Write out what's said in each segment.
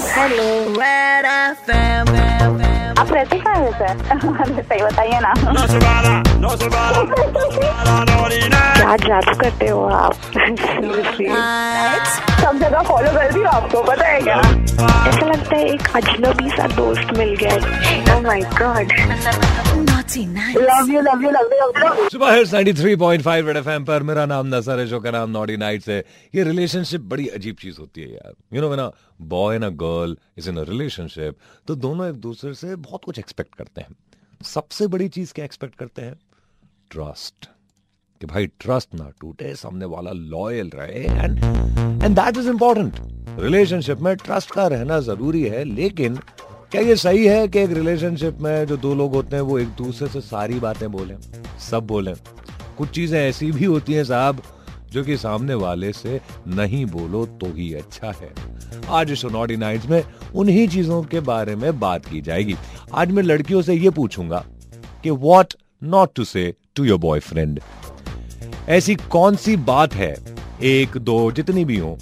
Hello. आप रहते कहाँ है सर? सही बताइए ना। क्या जादू करते हो आप। सब जगह फॉलो कर दी आपको पता है क्या? ऐसा लगता है एक अजनबी सा दोस्त मिल गया Oh oh my god love you love you love you love you सुबह हिट्स 93.5 रेड एफएम पर। मेरा नाम नसर है शो का नाम नॉटी नाइट्स है ये रिलेशनशिप बड़ी अजीब चीज़ होती है यार। You know when a boy and a girl is in a relationship तो दोनों एक दूसरे से बहुत कुछ एक्सपेक्ट करते हैं। सबसे बड़ी चीज़ क्या एक्सपेक्ट करते हैं? ट्रस्ट कि भाई ट्रस्ट ना टूटे सामने वाला लॉयल रहे and and that is important relationship में ट्रस्ट का रहना ज़रूरी है लेकिन क्या ये सही है कि एक रिलेशनशिप में जो दो लोग होते हैं, वो एक दूसरे से सारी बातें बोलें? सब बोलें। कुछ चीज़ें ऐसी भी होती हैं साहब, जो कि सामने वाले से नहीं बोलो तो ही अच्छा है। आज इस नॉटी नाइट्स में उन्हीं चीज़ों के बारे में बात की जाएगी। आज मैं लड़कियों से ये पूछूँगा कि what not to say to your boyfriend ऐसी कौन सी बात है? एक, दो, जितनी भी हो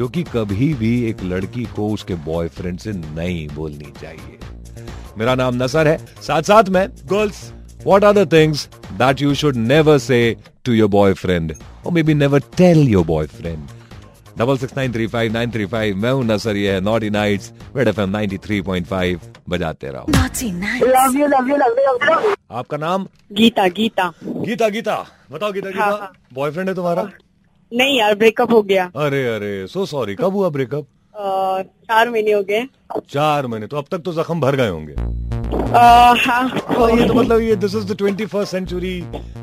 जो कि कभी भी एक लड़की को उसके बॉयफ्रेंड से नहीं बोलनी चाहिए। मेरा नाम नसर है। साथ साथ में girls what are the things that you should never say to your boyfriend और maybe never tell your boyfriend double six nine three five nine three five मैं हूँ नसर ये है naughty nights Red F M ninety three point five बजाते रहो। Love you love you love you love you आपका नाम? गीता गीता। गीता गीता। बताओ गीता हाँ, गीता। हाँ। बॉयफ्रेंड है तुम्हारा? नहीं यार ब्रेकअप हो गया। अरे अरे सो सॉरी कब हुआ ब्रेकअप चार महीने हो गए। चार महीने तो अब तक तो जख्म भर गए होंगे। हाँ हो ये तो मतलब ये this is the twenty first century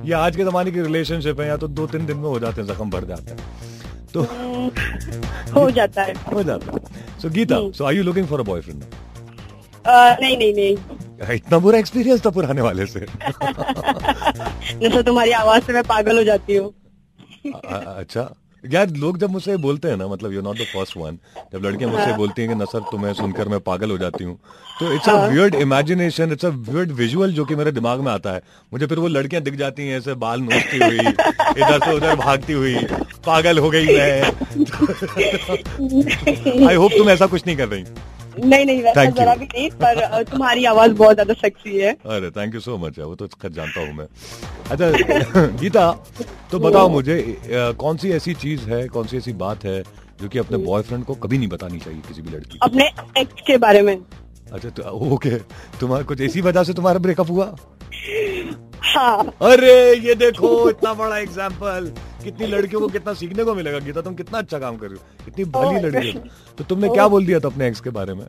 ये आज के जमाने की रिलेशनशिप है या तो दो तीन दिन में हो जाते हैं जख्म भर जाते हैं। तो हो जाता है। हो जाता है। So Geeta so are you looking for a boyfriend नहीं नहीं। नहीं इतना बुरा एक्सपीरियंस था पुराने वाले से। जैसे तुम्हारी आवाज़ से मैं पागल हो जाती हूँ। अच्छा। यार लोग जब मुझसे बोलते हैं ना मतलब you not the first one जब लड़कियाँ मुझसे बोलती हैं कि नसर तुम्हें सुनकर मैं पागल हो जाती हूँ तो it's a weird imagination it's a weird visual जो कि मेरे दिमाग में आता है। मुझे फिर वो लड़कियाँ दिख जाती हैं ऐसे बाल नोचती हुई इधर से उधर भागती हुई पागल हो गई मैं। आई होप तुम ऐसा कुछ नहीं कर रही। नहीं नहीं वैसा जरा भी नहीं पर तुम्हारी आवाज़ बहुत ज़्यादा सेक्सी है। अरे थैंक यू सो मच वो तो खैर जानता हूँ मैं। अच्छा गीता तो बताओ मुझे कौन सी ऐसी चीज़ है कौन सी ऐसी बात है जो कि अपने बॉयफ्रेंड को कभी नहीं बतानी चाहिए किसी भी लड़की अपने एक्स के बारे में। अच्छा तो ओके तुम्हारा कुछ इसी वजह से तुम्हारा ब्रेकअप हुआ? हाँ। अरे ये देखो इतना बड़ा एग्ज़ाम्पल कितनी लड़कियों को कितना सीखने को मिलेगा? गीता तुम कितना अच्छा काम कर रही हो। कितनी भली लड़की हो। तो तुमने क्या बोल दिया था अपने एक्स के बारे में?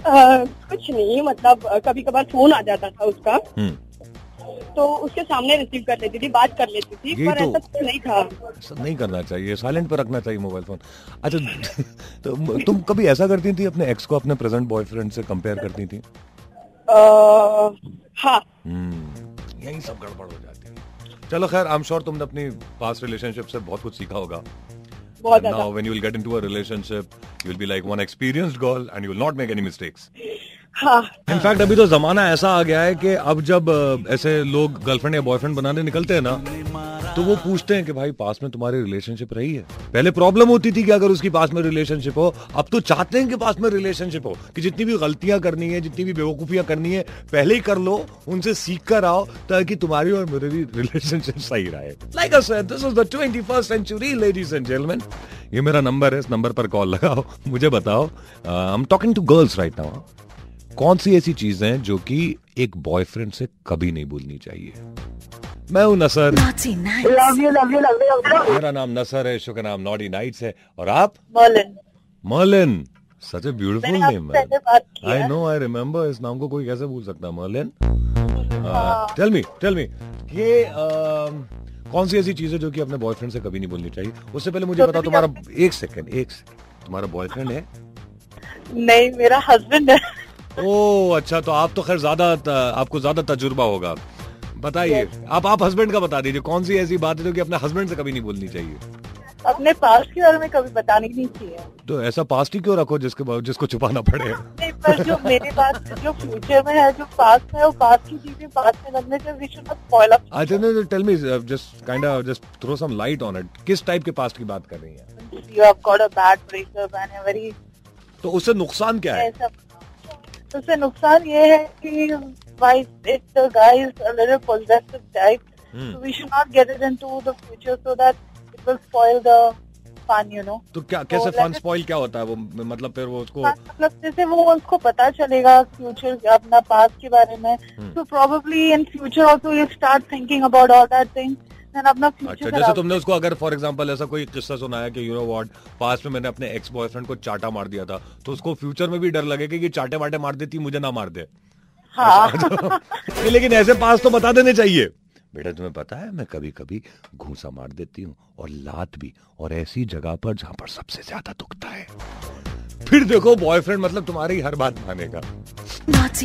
कुछ नहीं मतलब कभी कभार फ़ोन आ जाता था उसका। हम्म। तो उसके सामने रिसीव कर लेती थी बात कर लेती थी पर तो- ऐसा कुछ नहीं था। ऐसा नहीं करना चाहिए साइलेंट पर रखना चाहिए मोबाइल फ़ोन अच्छा तो तुम कभी ऐसा करती थी अपने एक्स को अपने प्रेजेंट बॉयफ्रेंड से कंपेयर करती थी? हाँ यही सब गड़बड़ हो जाती है। चलो खैर आई एम श्योर तुमने अपनी पास रिलेशनशिप से बहुत कुछ सीखा होगा। बहुत ज़्यादा। Now when you will get into a relationship you will be like one experienced girl and you will not make any mistakes हाँ इनफैक्ट अभी तो जमाना ऐसा आ गया है कि अब जब ऐसे लोग गर्लफ्रेंड या बॉयफ्रेंड बनाने निकलते हैं ना तो वो पूछते हैं कि भाई, पास में तुम्हारी रिलेशनशिप रही है। पहले प्रॉब्लम होती थी कि अगर उसकी पास में रिलेशनशिप हो, अब तो चाहते हैं कि पास में रिलेशनशिप हो, कि जितनी भी गलतियाँ करनी है, जितनी भी बेवकूफियाँ करनी है, पहले ही कर लो, उनसे सीख कर आओ, ताकि तुम्हारी और मेरी रिलेशनशिप सही रहे। Like this is the 21st century ladies and gentleman ये मेरा नंबर है, इस नंबर पर कॉल लगाओ। मुझे बताओ I am talking to girls right now कौन सी ऐसी चीज़ें हैं जो कि एक बॉयफ्रेंड से कभी नहीं भूलनी चाहिए? मैं हूँ नसर। मेरा नाम नसर है शो का नाम नॉटी नाइट्स है। और आप? मॉलन। Merlin such a beautiful name I know I remember इस नाम को कोई कैसे भूल सकता? Merlin tell me tell me ये um, कौन सी ऐसी चीज़ है जो कि अपने बॉयफ्रेंड से कभी नहीं बोलनी चाहिए? उससे पहले मुझे बताओ तुम्हारा एक सेकंड एक सेकंड तुम्हारा बॉयफ्रेंड है? नहीं मेरा हस्बैंड है। ओ अच्छा तो आप तो खैर ज़्यादा आपको ज़्यादा तजुर्बा होगा। बताइए आप आप हस्बैंड का बता दीजिए कौन सी ऐसी बात है जो कि अपने हस्बैंड से कभी नहीं बोलनी चाहिए? अपने पास के बारे में कभी बतानी नहीं चाहिए। तो ऐसा पास्ट ही क्यों रखो जिसके बाद- जिसको छुपाना पड़े? नहीं पर जो मेरे पास जो फ्यूचर में है जो पास में है वो पास की चीज़ें पास में लगने से we should not spoil up अच्छा नहीं tell me just kind of just throw some light on it किस टाइप के पास्ट की बात कर रही हैं? You have got a bad breakup and a very तो उससे नुकसान क्या है? उससे नुकसान ये है कि wife if the guy is a little possessive type? हम्म। so we should not get it into the future so that it will spoil the fun you know? तो क्या कैसे फन स्पॉइल क्या होता है वो? मतलब फिर वो उसको मतलब जैसे वो उसको पता चलेगा फ्यूचर अपना पास्ट के बारे में। तो probably in future also you start thinking about all that thing अच्छा जैसे तुमने उसको अगर फॉर एग्जांपल ऐसा कोई किस्सा सुनाया कि यू नो व्हाट पास्ट में मैंने अपने एक्स बॉयफ्रेंड को चाटा मार दिया था तो उसको फ्यूचर में भी डर लगेगा कि चाटे वाटे मार देती मुझे ना मार दे। हाँ। नहीं, लेकिन ऐसे पास तो बता देने चाहिए। बेटा तुम्हें पता है मैं कभी कभी घूसा मार देती हूँ और लात भी और ऐसी जगह पर जहाँ पर सबसे ज़्यादा दुखता है। फिर देखो बॉयफ्रेंड मतलब तुम्हारी हर बात मानेगा।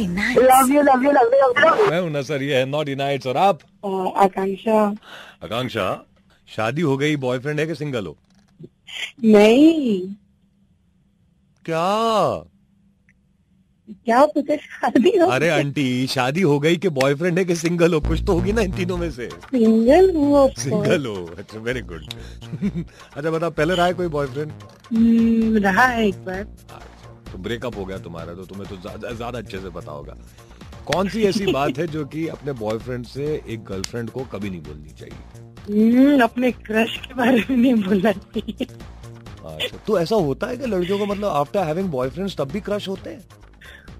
Nights. Love you love you love you मैं हूँ ये है नॉट और आप? आकांक्षा। आकांक्षा शादी हो गई बॉयफ्रेंड है कि सिंगल हो? नहीं। क्या? क्या पूछे शादी हो अरे आंटी शादी हो गई कि बॉयफ्रेंड है कि सिंगल हो? कुछ तो होगी ना इन तीनों में से। सिंगल हूँ. सिंगल हो। अच्छा वेरी गुड अच्छा बता पहले रहा है कोई बॉयफ्रेंड हम्म, रहा है एक बार। तो ब्रेकअप हो गया तुम्हारा तो तुम्हें तो ज़्यादा ज़्यादा अच्छे से पता होगा। कौन सी ऐसी बात है जो कि अपने बॉयफ्रेंड से एक गर्लफ्रेंड को कभी नहीं बोलनी चाहिए? हम्म, अपने क्रश के बारे में नहीं बोलना चाहिए। अच्छा तो ऐसा होता है कि लड़कियों को मतलब आफ्टर हैविंग बॉयफ्रेंड्स तब भी क्रश होते हैं?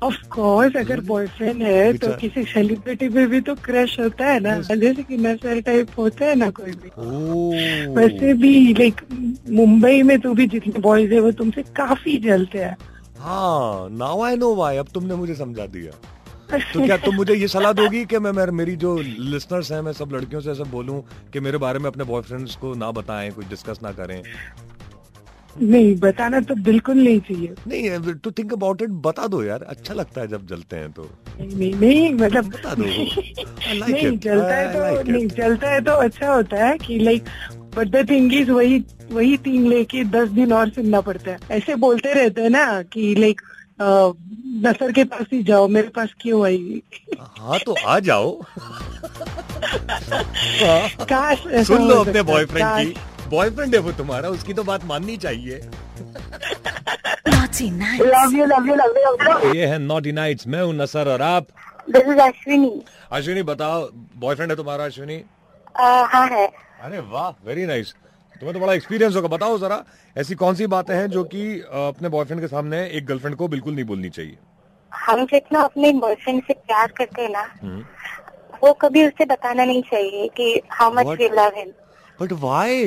ऑफ़ कोर्स अगर बॉयफ्रेंड है तो किसी सेलिब्रिटी पे भी तो क्रश होता है ना। जैसे कि नसर टाइप होता है ना कोई भी। वैसे भी लाइक मुंबई में तो भी जितने बॉयज़ है वो तुमसे काफ़ी जलते हैं। हाँ नाउ आई नो वाई अब तुमने मुझे समझा दिया। तो क्या तुम मुझे ये सलाह दोगी कि मैं मेर, मेरी जो लिसनर्स हैं मैं सब लड़कियों से ऐसा बोलूँ कि मेरे बारे में अपने बॉयफ्रेंड्स को ना बताएँ कुछ डिस्कस ना करें? नहीं बताना तो बिल्कुल नहीं चाहिए। नहीं टू थिंक अबाउट इट बता दो यार अच्छा लगता है जब जलते हैं तो। नहीं नहीं, मतलब बता दो। नहीं. जलता है तो नहीं जलता है तो अच्छा होता है कि like but the thing is वही वही तीन लेके दस दिन और सुनना पड़ता है। ऐसे बोलते रहते हैं ना कि लाइक नसर के पास ही जाओ मेरे पास क्यों आई? हाँ तो आ जाओ। काश सुन लो अपने बॉयफ्रेंड की। बॉयफ्रेंड है वो तुम्हारा उसकी तो बात माननी चाहिए। Love you love you love you ये है नॉटी नाइट्स मैं हूँ नसर और आप। दिस इज़ अश्विनी अश्विनी बताओ बॉयफ्रेंड है तुम्हारा अश्विनी हाँ है। अरे वाह वेरी नाइस तुम्हें तो बड़ा एक्सपीरियंस होगा बताओ जरा ऐसी कौन सी बातें हैं जो कि अपने बॉयफ्रेंड के सामने एक गर्लफ्रेंड को बिल्कुल नहीं बोलनी चाहिए? हम जितना अपने बॉयफ्रेंड से प्यार करते हैं ना हम्म। वो कभी उसे बताना नहीं चाहिए कि how much we love him but why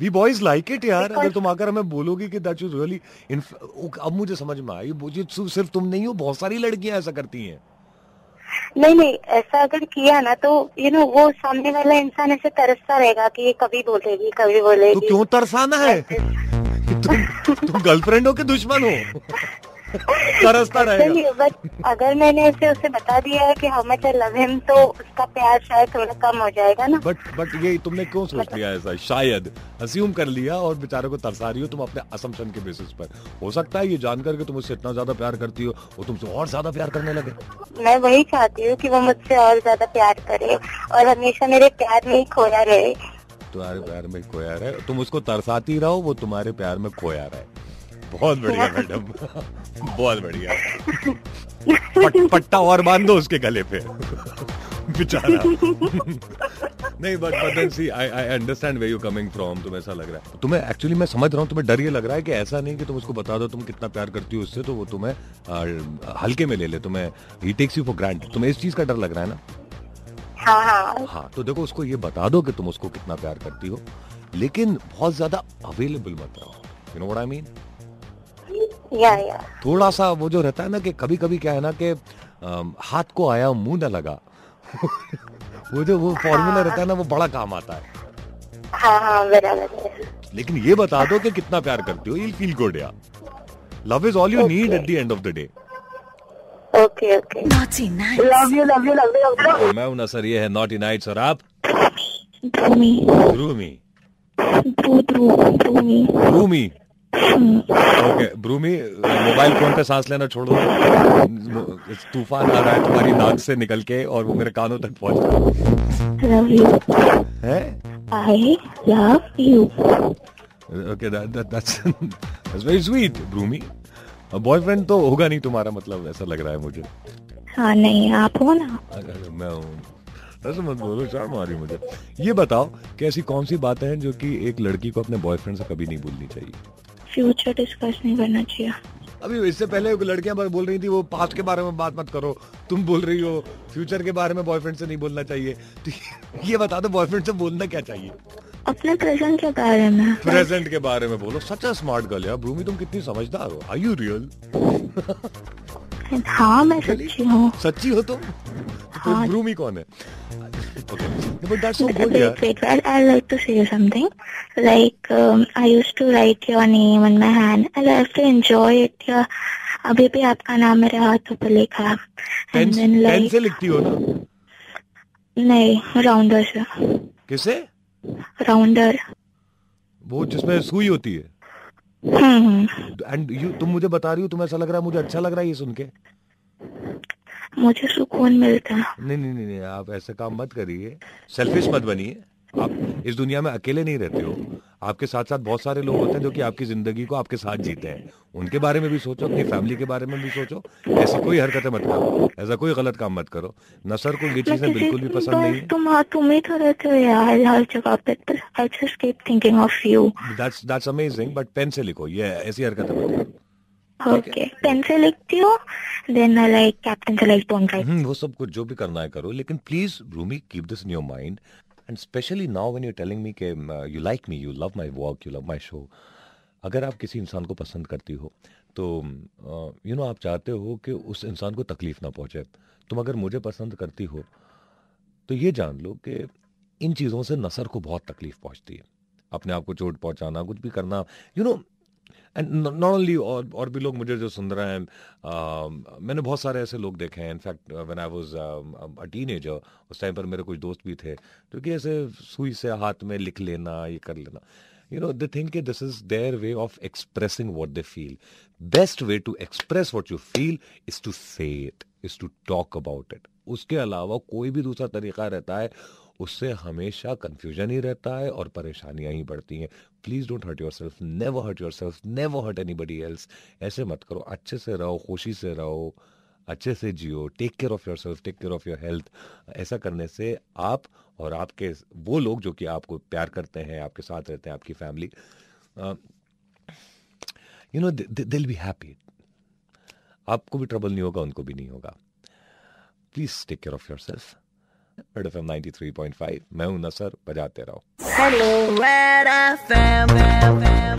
we boys like it यार Because- अगर तुम आकर हमें बोलोगी कि दैट इज़ रियली अब मुझे समझ में आई मुझे सिर्फ़ तुम नहीं हो बहुत सारी लड़कियाँ ऐसा करती हैं। नहीं नहीं ऐसा अगर किया ना तो यू नो वो सामने वाला इंसान ऐसे तरसता रहेगा कि ये कभी बोलेगी कभी बोलेगी। तो क्यों तरसाना है? तुम तुम गर्लफ्रेंड हो के दुश्मन हो? तरसता रहेगा। बट अगर मैंने उसे उसे बता दिया है कि how much I love him तो उसका प्यार शायद थोड़ा कम हो जाएगा ना। बट बट ये तुमने क्यों सोच लिया ऐसा? शायद अज्यूम कर लिया और बेचारे को तरसा रही हो तुम अपने असम्पशन के बेसिस पर। हो सकता है ये जानकर के तुम उससे इतना ज़्यादा प्यार करती हो वो तुमसे और ज़्यादा प्यार करने लगे। मैं वही चाहती हूँ कि वो मुझसे और ज़्यादा प्यार करे और हमेशा मेरे प्यार में ही खोया रहे। तुम्हारे प्यार में खोया रहे। तुम उसको तरसाती रहो वो तुम्हारे प्यार में खोया रहे। बहुत बढ़िया मैडम बहुत बढ़िया। पट, पट्टा और बाँध दो उसके गले पे। बेचारा। नहीं but but see I I understand way you coming from तुम्हें ऐसा लग रहा है। तुम्हें एक्चुअली मैं समझ रहा हूँ तुम्हें डर ये लग रहा है कि ऐसा नहीं कि तुम उसको बता दो तुम कितना प्यार करती हो उससे तो वो तुम्हें हल्के में ले ले तुम्हें ही टेक्स यू फॉर ग्रांट तुम्हें इस चीज़ का डर लग रहा है ना? हाँ हाँ। हाँ तो देखो उसको ये बता दो कि तुम उसको कितना प्यार करती हो लेकिन बहुत ज़्यादा अवेलेबल मत रहो। You know what I mean yeah yeah थोड़ा सा वो जो रहता है ना कि कभी कभी क्या है ना कि हाथ को आया मुँह ना लगा। वो जो वो फॉर्मूला रहता है ना वो बड़ा काम आता है। हाँ हाँ लेकिन ये बता दो कि कितना प्यार करती हो यू फील गुड या love is all you need at the end of the day okay okay Naughty nights. Love you love you love you मैं हूँ नसर ये है नॉटी नाइट्स और आप? Bhoomi Brumi Bhoomi Brumi okay Brumi mobile phone पे सांस लेना छोड़ दो। तूफ़ान आ रहा है तुम्हारी नाक से निकल के और वो मेरे कानों तक पहुँच रहा है? I love you that, that's that's very sweet, Brumi. Boyfriend तो होगा नहीं तुम्हारा मतलब ऐसा लग रहा है मुझे। हाँ नहीं आप हो ना? मैं हूँ ऐसे मत बोलो चार मारी मुझे। ये बताओ कि ऐसी कौन सी बातें हैं जो कि एक लड़की को अपने बॉयफ्रेंड से कभी नहीं भूलनी चाहिए? फ्यूचर डिस्कस नहीं करना चाहिए। अभी इससे पहले लड़कियाँ बोल रही थी वो पास्ट के बारे में बात मत करो। तुम बोल रही हो फ्यूचर के बारे में बॉयफ्रेंड से नहीं बोलना चाहिए। तो ये बता दो बॉयफ्रेंड से बोलना क्या चाहिए? अपने प्रेजेंट के बारे में। प्रेजेंट के बारे में बोलो। सच स्मार्ट गर्ल यार ब्रूमी तुम कितनी समझदार हो। आर यू रियल हाँ मैं सच्ची हूँ। सच्ची हो तुम? तो हाँ. ब्रूमी कौन है? Okay. but that's so good, wait, yeah. wait, wait, I'd like to say something. Like, um, I used to write your name on my hand, I have to enjoy it. Yeah. अभी भी आपका नाम मेरे हाथों पर लिखा है pen like, से लिखती हो ना नहीं राउंडर से किसे राउंडर वो जिसमें सुई होती है एंड हम्म, हम्म। यू तुम मुझे बता रही हो तुम्हें ऐसा लग रहा है मुझे अच्छा लग रहा है ये सुन के मुझे सुकून मिलता। है नहीं नहीं नहीं आप ऐसे काम मत करिए। सेल्फिश मत बनिए। आप इस दुनिया में अकेले नहीं रहते हो। आपके साथ साथ बहुत सारे लोग होते हैं जो कि आपकी ज़िंदगी को आपके साथ जीते हैं। उनके बारे में भी सोचो अपनी फैमिली के बारे में भी सोचो। ऐसी कोई हरकतें मत करो। ऐसा कोई गलत काम मत करो। नसर को ये चीज़ें बिल्कुल भी पसंद नहीं तुम तुम ही तो रहते हो यार हर जगह पे I just keep thinking of you that's that's amazing but pen से लिखो। ये ऐसी हरकतें मत करो। ओके पेन से लिखती हूँ देन लाइक कैप्टन से लाइक डोंट राइट वो सब कुछ जो भी करना है करो लेकिन please Rumi keep this in your mind and specially now when you telling me के you like me you love my work you love my show अगर आप किसी इंसान को पसंद करती हो तो यू uh, नो आप चाहते हो कि उस इंसान को तकलीफ़ ना पहुँचे। तुम अगर मुझे पसंद करती हो तो ये जान लो कि इन चीज़ों से नसर को बहुत तकलीफ़ पहुँचती है। अपने आप को चोट पहुंचाना कुछ भी करना you you know know, and not only और और भी लोग मुझे जो सुन रहे हैं uh, मैंने बहुत सारे ऐसे लोग देखे हैं। In fact when I was a teenager उस टाइम पर मेरे कुछ दोस्त भी थे जो कि ऐसे सुई से हाथ में लिख लेना ये कर लेना। You know they think this is their way of expressing what they feel. Best way to express what you feel is to say it is to talk about it. उसके अलावा कोई भी दूसरा तरीका रहता है उससे हमेशा कंफ्यूजन ही रहता है और परेशानियाँ ही बढ़ती हैं। Please don't hurt yourself never hurt yourself never hurt anybody else ऐसे मत करो। अच्छे से रहो, खुशी से रहो, अच्छे से जियो। Take care of yourself take care of your health ऐसा करने से आप और आपके वो लोग जो कि आपको प्यार करते हैं, आपके साथ रहते हैं, आपकी family you know will be happy आपको भी ट्रबल नहीं होगा, उनको भी नहीं होगा। Please take care of yourself Red FM 93.5 मैं हूँ नसर बजाते रहो। हेलो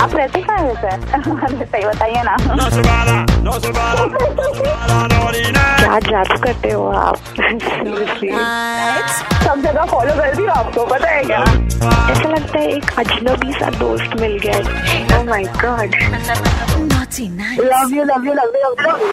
आप रहते कहाँ हैं सर? सही बताइए ना। क्या जादू करते हो आप? सब जगह फॉलो कर दी आपको पता है क्या? ऐसा लगता है एक अजनबी सा दोस्त मिल गया। ओह my god love you love you love you